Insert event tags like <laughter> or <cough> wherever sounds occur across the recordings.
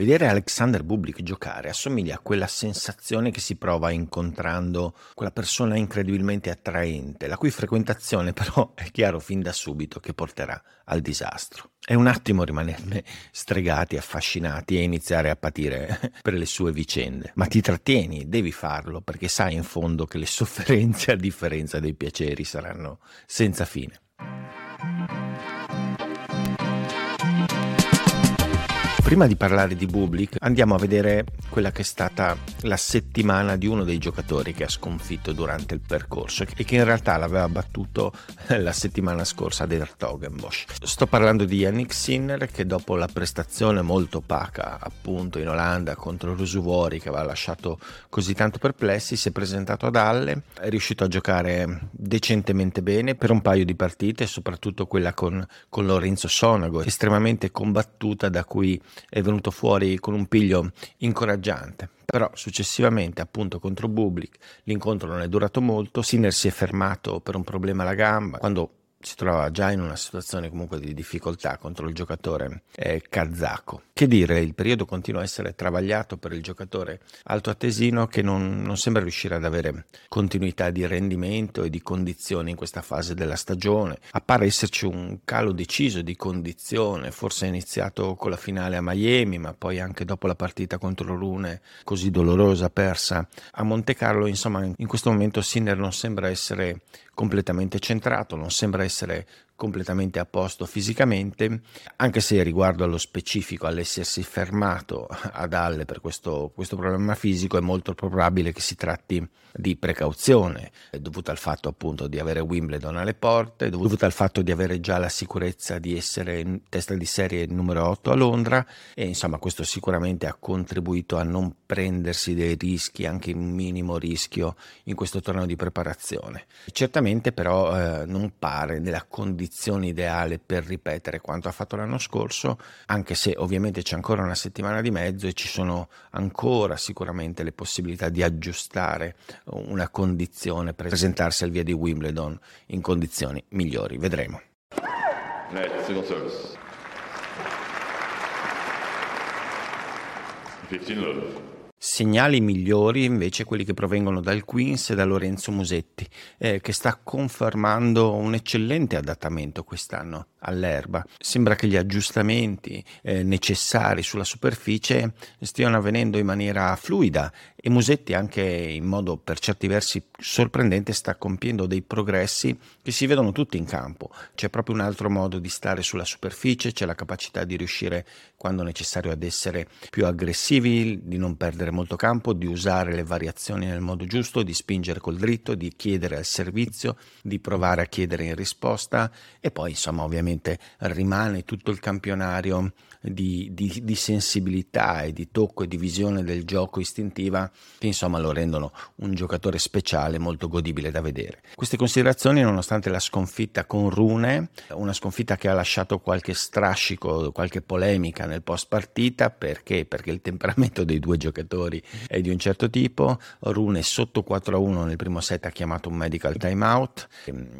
Vedere Alexander Bublik giocare assomiglia a quella sensazione che si prova incontrando quella persona incredibilmente attraente, la cui frequentazione però <laughs> è chiaro fin da subito che porterà al disastro. È un attimo rimanerne stregati, affascinati e iniziare a patire <laughs> per le sue vicende, ma ti trattieni, devi farlo perché sai in fondo che le sofferenze a differenza dei piaceri saranno senza fine. Prima di parlare di Bublik, andiamo a vedere quella che è stata la settimana di uno dei giocatori che ha sconfitto durante il percorso e che in realtà l'aveva battuto <laughs> la settimana scorsa ad Ertogenbosch. Sto parlando di Yannick Sinner che dopo la prestazione molto opaca appunto in Olanda contro Rusuvori che aveva lasciato così tanto perplessi si è presentato ad Halle, è riuscito a giocare decentemente bene per un paio di partite, soprattutto quella con, con Lorenzo Sonago, estremamente combattuta da cui è venuto fuori con un piglio incoraggiante. Però successivamente, appunto contro Bublik, l'incontro non è durato molto. Sinner si è fermato per un problema alla gamba. Quando si trovava già in una situazione comunque di difficoltà contro il giocatore eh, kazako. Che dire, il periodo continua a essere travagliato per il giocatore altoatesino che non, non sembra riuscire ad avere continuità di rendimento e di condizioni in questa fase della stagione. Appare esserci un calo deciso di condizione, forse iniziato con la finale a Miami, ma poi anche dopo la partita contro Rune, così dolorosa, persa a Monte Carlo. Insomma, in questo momento Sinner non sembra essere completamente centrato, non sembra essere Today. Completamente a posto fisicamente, anche se riguardo allo specifico, all'essersi fermato ad Halle per questo, questo problema fisico, è molto probabile che si tratti di precauzione, dovuta al fatto appunto di avere Wimbledon alle porte, dovuta al fatto di avere già la sicurezza di essere testa di serie numero 8 a Londra e insomma questo sicuramente ha contribuito a non prendersi dei rischi, anche un minimo rischio in questo torneo di preparazione. Certamente però eh, non pare nella condizione condizione ideale per ripetere quanto ha fatto l'anno scorso, anche se ovviamente c'è ancora una settimana di mezzo e ci sono ancora sicuramente le possibilità di aggiustare una condizione per presentarsi al via di Wimbledon in condizioni migliori. Vedremo. Net, single service. 15 love. Segnali migliori invece quelli che provengono dal Queens e da Lorenzo Musetti, eh, che sta confermando un eccellente adattamento quest'anno all'erba. Sembra che gli aggiustamenti eh, necessari sulla superficie stiano avvenendo in maniera fluida e Musetti anche in modo per certi versi sorprendente sta compiendo dei progressi che si vedono tutti in campo. C'è proprio un altro modo di stare sulla superficie, c'è la capacità di riuscire quando necessario ad essere più aggressivi, di non perdere molto campo, di usare le variazioni nel modo giusto, di spingere col dritto, di chiedere al servizio, di provare a chiedere in risposta e poi insomma ovviamente rimane tutto il campionario di, di, di, sensibilità e di tocco e di visione del gioco istintiva che insomma lo rendono un giocatore speciale molto godibile da vedere. Queste considerazioni nonostante la sconfitta con Rune, una sconfitta che ha lasciato qualche strascico, qualche polemica nel post partita perché? Perché il temperamento dei due giocatori è di un certo tipo, Rune sotto 4-1 nel primo set ha chiamato un medical timeout,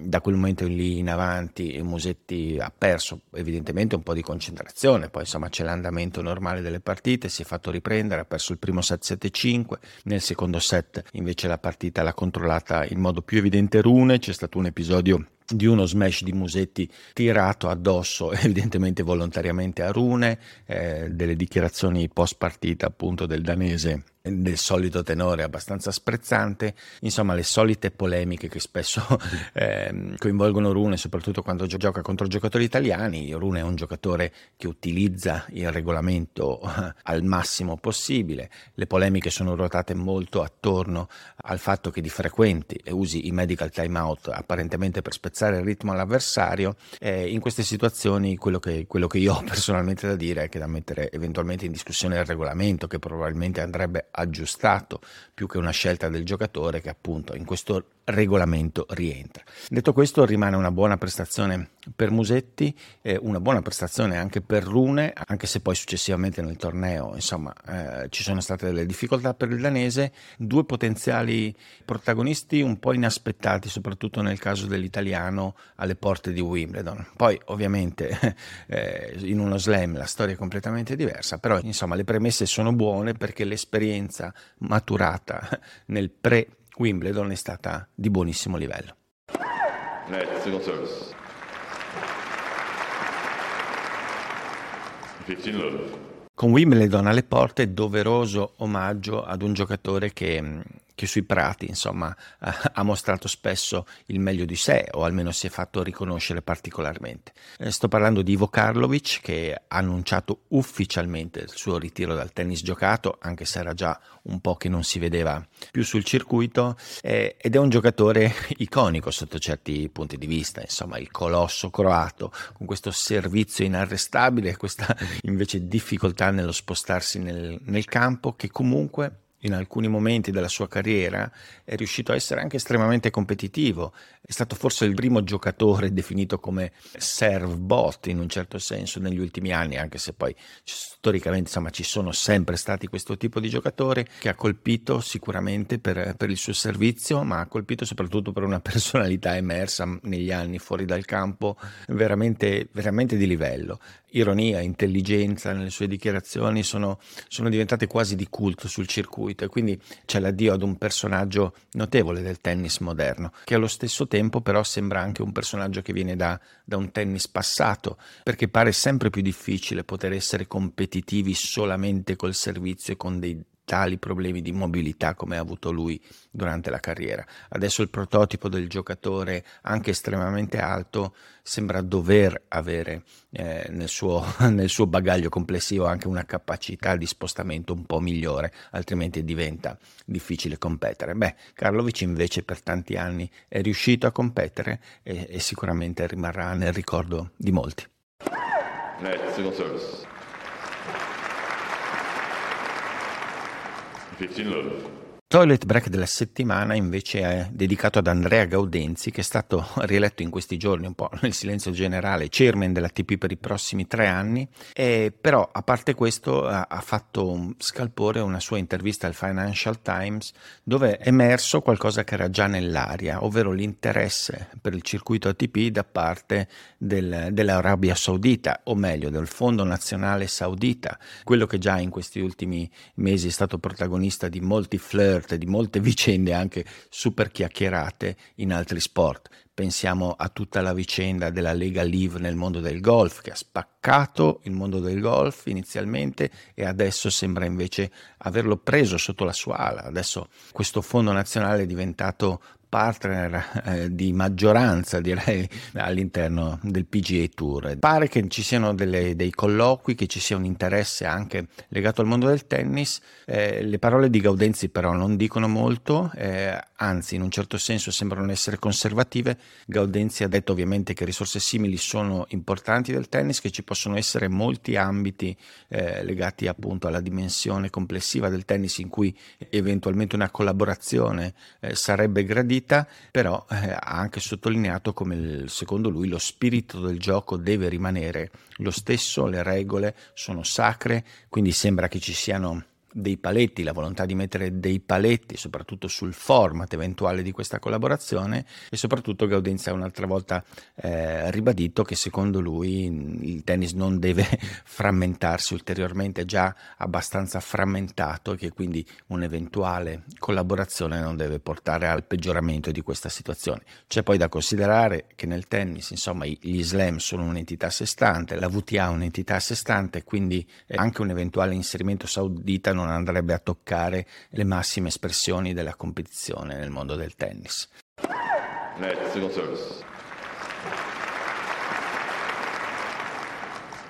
da quel momento lì in avanti Musetti ha perso evidentemente un po' di concentrazione, poi insomma c'è l'andamento normale delle partite, si è fatto riprendere, ha perso il primo set 7-5, nel secondo set invece la partita l'ha controllata in modo più evidente Rune, c'è stato un episodio di uno smash di Musetti tirato addosso <laughs> evidentemente volontariamente a Rune, eh, delle dichiarazioni post partita appunto del danese del solito tenore abbastanza sprezzante, insomma le solite polemiche che spesso <laughs> eh, coinvolgono Rune, soprattutto quando gioca contro giocatori italiani. Rune è un giocatore che utilizza il regolamento <laughs> al massimo possibile, le polemiche sono ruotate molto attorno al fatto che di frequenti usi i medical timeout apparentemente per spezzare il ritmo all'avversario. Eh, in queste situazioni quello che, quello che io ho <laughs> personalmente da dire è che da mettere eventualmente in discussione il regolamento che probabilmente andrebbe aggiustato più che una scelta del giocatore che appunto in questo regolamento rientra. Detto questo rimane una buona prestazione per Musetti, eh, una buona prestazione anche per Rune, anche se poi successivamente nel torneo insomma eh, ci sono state delle difficoltà per il danese, due potenziali protagonisti un po' inaspettati soprattutto nel caso dell'italiano alle porte di Wimbledon. Poi ovviamente <laughs> eh, in uno slam la storia è completamente diversa, però insomma le premesse sono buone perché l'esperienza maturata nel pre Wimbledon è stata di buonissimo livello. Net, single service. 15 love. Con Wimbledon alle porte, doveroso omaggio ad un giocatore che che sui prati insomma <laughs> ha mostrato spesso il meglio di sé o almeno si è fatto riconoscere particolarmente. Eh, sto parlando di Ivo Karlovic che ha annunciato ufficialmente il suo ritiro dal tennis giocato anche se era già un po' che non si vedeva più sul circuito eh, ed è un giocatore <laughs> iconico sotto certi punti di vista, insomma il colosso croato con questo servizio inarrestabile e questa <laughs> invece difficoltà nello spostarsi nel, nel campo che comunque in alcuni momenti della sua carriera è riuscito a essere anche estremamente competitivo. È stato forse il primo giocatore definito come serve bot in un certo senso negli ultimi anni, anche se poi storicamente insomma, ci sono sempre stati questo tipo di giocatori che ha colpito sicuramente per, per il suo servizio, ma ha colpito soprattutto per una <laughs> personalità emersa negli anni fuori dal campo veramente, veramente di livello ironia, intelligenza nelle sue dichiarazioni sono, sono, diventate quasi di culto sul circuito e quindi c'è l'addio ad un personaggio notevole del tennis moderno, che allo stesso tempo però sembra anche un personaggio che viene da, da un tennis passato, perché pare sempre più difficile poter essere competitivi solamente col servizio e con dei tali problemi di mobilità come ha avuto lui durante la carriera. Adesso il prototipo del giocatore, anche estremamente alto, sembra dover avere eh, nel, suo, <laughs> nel suo bagaglio complessivo anche una capacità di spostamento un po' migliore, altrimenti diventa difficile competere. Beh, Karlovic invece per tanti anni è riuscito a competere e, e sicuramente rimarrà nel ricordo di molti. Net, 15 love. Toilet break della settimana invece è dedicato ad Andrea Gaudenzi che è stato <laughs> rieletto in questi giorni un po' nel silenzio generale chairman dell'ATP per i prossimi tre anni. E però a parte questo ha, fatto scalpore una sua intervista al Financial Times dove è emerso qualcosa che era già nell'aria ovvero l'interesse per il circuito ATP da parte del, dell'Arabia Saudita o meglio del Fondo Nazionale Saudita quello che già in questi ultimi mesi è stato protagonista di molti flirt offerte di molte <laughs> vicende anche super chiacchierate in altri sport. Pensiamo a tutta la vicenda della Lega Live nel mondo del golf, che ha spaccato il mondo del golf inizialmente e adesso sembra invece averlo preso sotto la sua ala. Adesso questo fondo nazionale è diventato partner eh, di maggioranza direi all'interno del PGA Tour. Pare che ci siano delle, dei colloqui, che ci sia un interesse anche legato al mondo del tennis. Eh, le parole di Gaudenzi però non dicono molto, eh, anzi in un certo senso sembrano essere conservative. Gaudenzi ha detto ovviamente che risorse simili sono importanti del tennis, che ci possono essere molti ambiti eh, legati appunto alla dimensione complessiva del tennis in cui eventualmente una collaborazione eh, sarebbe gradita vita, però eh, ha anche sottolineato come secondo lui lo spirito del gioco deve rimanere lo stesso, le regole sono sacre, quindi sembra che ci siano dei paletti, la volontà di mettere dei paletti soprattutto sul format eventuale di questa collaborazione e soprattutto Gaudenzi ha un'altra volta eh, ribadito che secondo lui il tennis non deve <laughs> frammentarsi ulteriormente, è già abbastanza frammentato e che quindi un'eventuale collaborazione non deve portare al peggioramento di questa situazione. C'è poi da considerare che nel tennis insomma gli slam sono un'entità a sé stante, la VTA è un'entità a sé stante, quindi anche un eventuale inserimento saudita non andrebbe a toccare le massime espressioni della competizione nel mondo del tennis. Net, single service.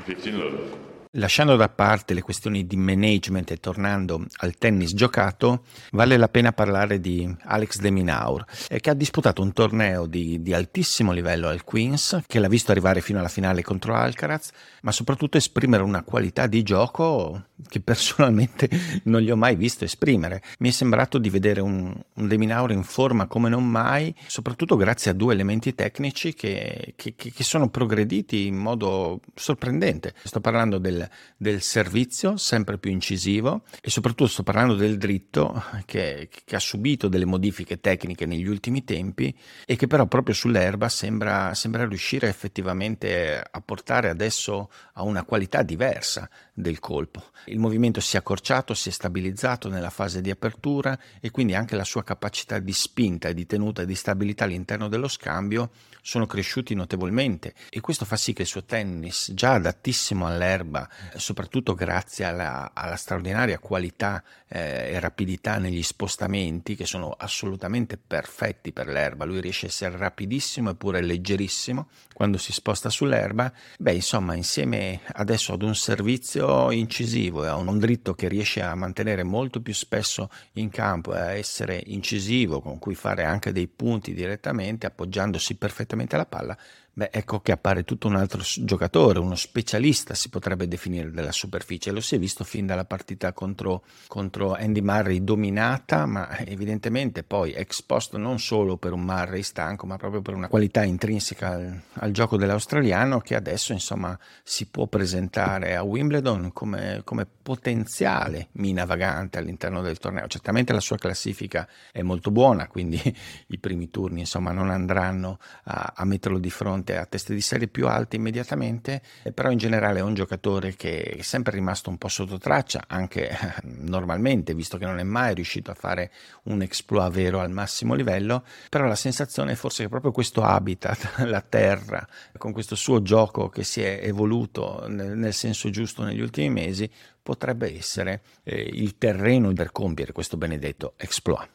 15 love. Lasciando da parte le questioni di management e tornando al tennis giocato, vale la pena parlare di Alex De Minaur, eh, che ha disputato un torneo di, di, altissimo livello al Queens, che l'ha visto arrivare fino alla finale contro Alcaraz, ma soprattutto esprimere una qualità di gioco che personalmente <laughs> non gli ho mai visto esprimere. Mi è sembrato di vedere un, un Deminaur in forma come non mai, soprattutto grazie a due elementi tecnici che, che, che sono progrediti in modo sorprendente. Sto parlando del, del, servizio sempre più incisivo e soprattutto sto parlando del dritto che, che ha subito delle modifiche tecniche negli ultimi tempi e che però proprio sull'erba sembra, sembra riuscire effettivamente a portare adesso a una qualità diversa del colpo. Il movimento si è accorciato, si è stabilizzato nella fase di apertura e quindi anche la sua capacità di spinta, di tenuta e di stabilità all'interno dello scambio sono cresciuti notevolmente. E questo fa sì che il suo tennis, già adattissimo all'erba, soprattutto grazie alla, alla straordinaria qualità eh, e rapidità negli spostamenti che sono assolutamente perfetti per l'erba, lui riesce a essere rapidissimo eppure leggerissimo quando si sposta sull'erba, beh insomma insieme adesso ad un servizio incisivo e a un dritto che riesce a mantenere molto più spesso in campo a essere incisivo con cui fare anche dei punti direttamente appoggiandosi perfettamente alla palla, Beh, ecco che appare tutto un altro giocatore, uno specialista si potrebbe definire della superficie. Lo si è visto fin dalla partita contro, contro Andy Murray dominata, ma evidentemente poi ex post non solo per un Murray stanco, ma proprio per una qualità intrinseca al, al gioco dell'australiano che adesso insomma si può presentare a Wimbledon come, come potenziale mina vagante all'interno del torneo. Certamente la sua classifica è molto buona, quindi <laughs> i primi turni insomma non andranno a, a metterlo di fronte fronte a teste di serie più alte immediatamente, però in generale è un giocatore che è sempre rimasto un po' sotto traccia, anche eh, <laughs> normalmente, visto che non è mai riuscito a fare un exploit vero al massimo livello, però la sensazione è forse che proprio questo habitat, <laughs> la terra, con questo suo gioco che si è evoluto nel, nel senso giusto negli ultimi mesi, potrebbe essere eh, il terreno per compiere questo benedetto exploit.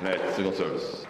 Net,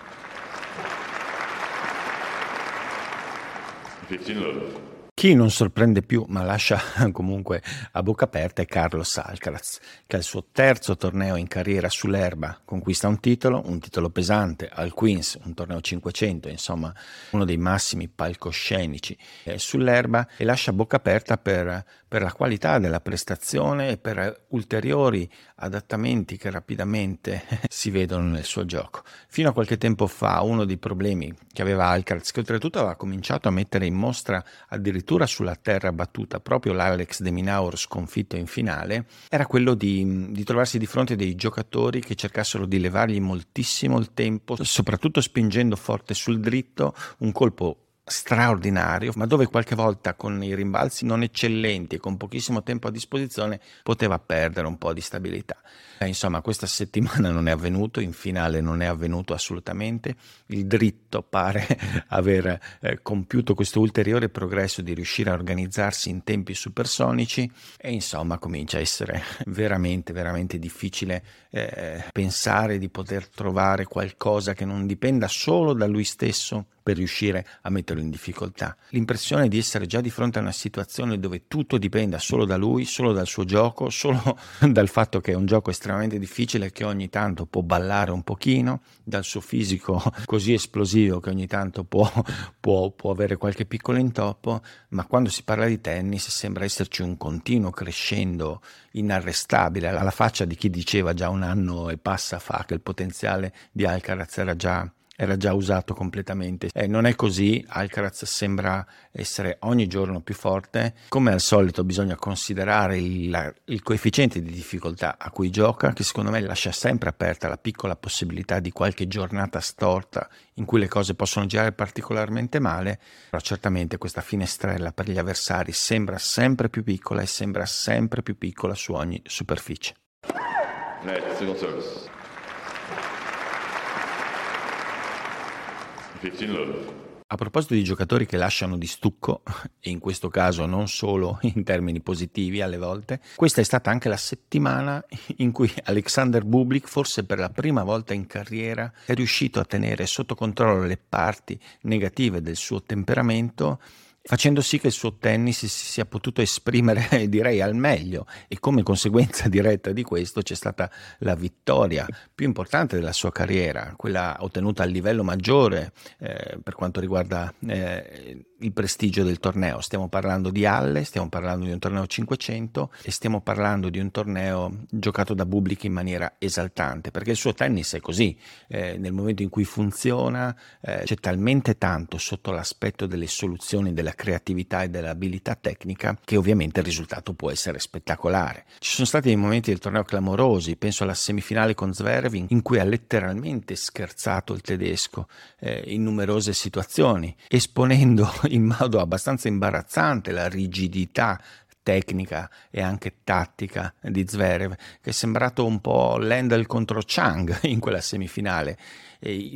15 love. Chi non sorprende più, ma lascia <laughs> comunque a bocca aperta, è Carlos Alcaraz, che al suo terzo torneo in carriera sull'erba conquista un titolo, un titolo pesante, al Queens, un torneo 500, insomma uno dei massimi palcoscenici eh, sull'erba, e lascia a bocca aperta per, per la qualità della prestazione e per ulteriori adattamenti che rapidamente <laughs> si vedono nel suo gioco. Fino a qualche tempo fa uno dei problemi che aveva Alcaraz, che oltretutto aveva cominciato a mettere in mostra addirittura sulla terra battuta proprio l'Alex de Minaur sconfitto in finale, era quello di, di trovarsi di fronte a dei giocatori che cercassero di levargli moltissimo il tempo, soprattutto spingendo forte sul dritto un colpo straordinario, ma dove qualche volta con i rimbalzi non eccellenti e con pochissimo tempo a disposizione poteva perdere un po' di stabilità. Eh, insomma, questa settimana non è avvenuto, in finale non è avvenuto assolutamente. Il dritto pare <laughs> aver eh, compiuto questo ulteriore progresso di riuscire a organizzarsi in tempi supersonici e insomma comincia a essere <laughs> veramente, veramente difficile eh, pensare di poter trovare qualcosa che non dipenda solo da lui stesso per riuscire a metterlo in difficoltà. L'impressione di essere già di fronte a una situazione dove tutto dipenda solo da lui, solo dal suo gioco, solo <laughs> dal fatto che è un gioco estremamente difficile che ogni tanto può ballare un pochino, dal suo fisico <laughs> così esplosivo che ogni tanto può, <laughs> può, può avere qualche piccolo intoppo, ma quando si parla di tennis sembra esserci un continuo crescendo inarrestabile, alla faccia di chi diceva già un anno e passa fa che il potenziale di Alcaraz era già era già usato completamente. Eh, non è così, Alcaraz sembra essere ogni giorno più forte. Come al solito bisogna considerare il, il, coefficiente di difficoltà a cui gioca, che secondo me lascia sempre aperta la piccola possibilità di qualche giornata storta in cui le cose possono girare particolarmente male, però certamente questa finestrella per gli avversari sembra sempre più piccola e sembra sempre più piccola su ogni superficie. Net, single service. 15 love. A proposito di giocatori che lasciano di stucco, e in questo caso non solo <laughs> in termini positivi alle volte, questa è stata anche la settimana in cui Alexander Bublik, forse per la prima volta in carriera, è riuscito a tenere sotto controllo le parti negative del suo temperamento facendo sì che il suo tennis si sia potuto esprimere <laughs> direi al meglio. E come conseguenza <laughs> diretta di questo c'è stata la vittoria più importante della sua carriera, quella ottenuta a livello maggiore eh, per quanto riguarda eh, il prestigio del torneo. Stiamo parlando di Halle, stiamo parlando di un torneo 500 e stiamo parlando di un torneo giocato da Bublik in maniera esaltante, perché il suo tennis è così, eh, nel momento in cui funziona eh, c'è talmente tanto sotto l'aspetto delle soluzioni, della creatività e dell'abilità tecnica che ovviamente il risultato può essere spettacolare. Ci sono stati dei momenti del torneo clamorosi, penso alla semifinale con Zverev in cui ha letteralmente scherzato il tedesco eh, in numerose situazioni, esponendo in modo abbastanza imbarazzante la rigidità tecnica e anche tattica di Zverev, che è sembrato un po' Lendl contro Chang in quella semifinale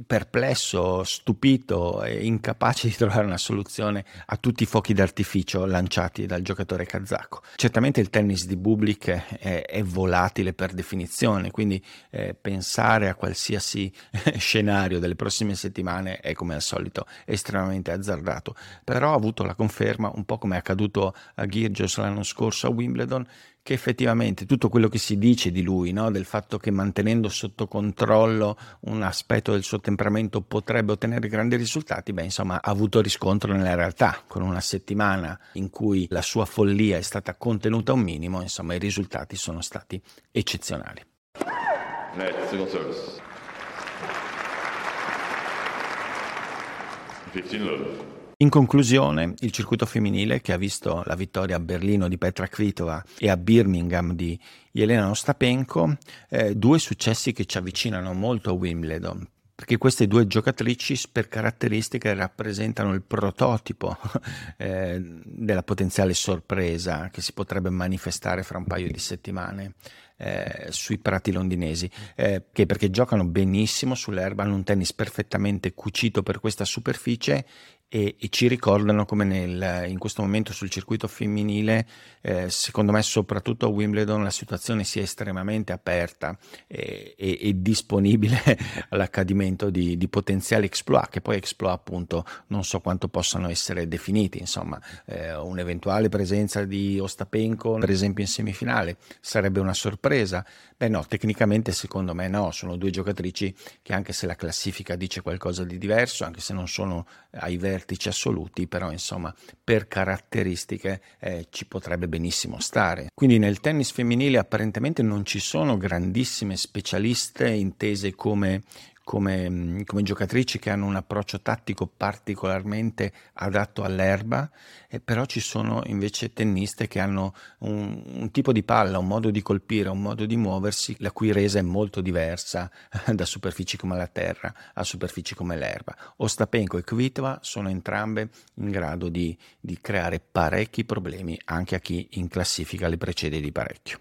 perplesso, stupito e incapace di trovare una soluzione a tutti i fuochi d'artificio lanciati dal giocatore kazako. Certamente il tennis di Bublik è, è volatile per definizione, quindi eh, pensare a qualsiasi <laughs> scenario delle prossime settimane è come al solito estremamente azzardato, però ha avuto la conferma, un po' come è accaduto a Girgios l'anno scorso a Wimbledon, che effettivamente tutto quello che si dice di lui, no? del fatto che mantenendo sotto controllo un aspetto del suo temperamento potrebbe ottenere grandi risultati, beh insomma ha avuto riscontro nella realtà, con una settimana in cui la sua follia è stata contenuta a un minimo, insomma i risultati sono stati eccezionali. Net, 15 love. In conclusione, il circuito femminile che ha visto la vittoria a Berlino di Petra Kvitova e a Birmingham di Elena Ostapenko, eh, due successi che ci avvicinano molto a Wimbledon, perché queste due giocatrici per caratteristiche rappresentano il prototipo <laughs> eh, della potenziale sorpresa che si potrebbe manifestare fra un paio di settimane eh, sui prati londinesi, eh, che perché giocano benissimo sull'erba, hanno un tennis perfettamente cucito per questa superficie e, e, ci ricordano come nel, in questo momento sul circuito femminile, eh, secondo me soprattutto a Wimbledon, la situazione sia estremamente aperta e, e, e disponibile <laughs> all'accadimento di, di, potenziali exploit, che poi exploit appunto non so quanto possano essere definiti, insomma eh, un'eventuale presenza di Ostapenko per esempio in semifinale sarebbe una sorpresa, beh no, tecnicamente secondo me no, sono due giocatrici che anche se la classifica dice qualcosa di diverso, anche se non sono ai vertici vertici assoluti, però insomma per caratteristiche eh, ci potrebbe benissimo stare. Quindi nel tennis femminile apparentemente non ci sono grandissime specialiste intese come come, mm, come, giocatrici che hanno un approccio tattico particolarmente adatto all'erba, eh, però ci sono invece tenniste che hanno un, un, tipo di palla, un modo di colpire, un modo di muoversi, la cui resa è molto diversa <laughs> da superfici come la terra a superfici come l'erba. Ostapenko e Kvitova sono entrambe in grado di, di creare parecchi problemi anche a chi in classifica le precede di parecchio.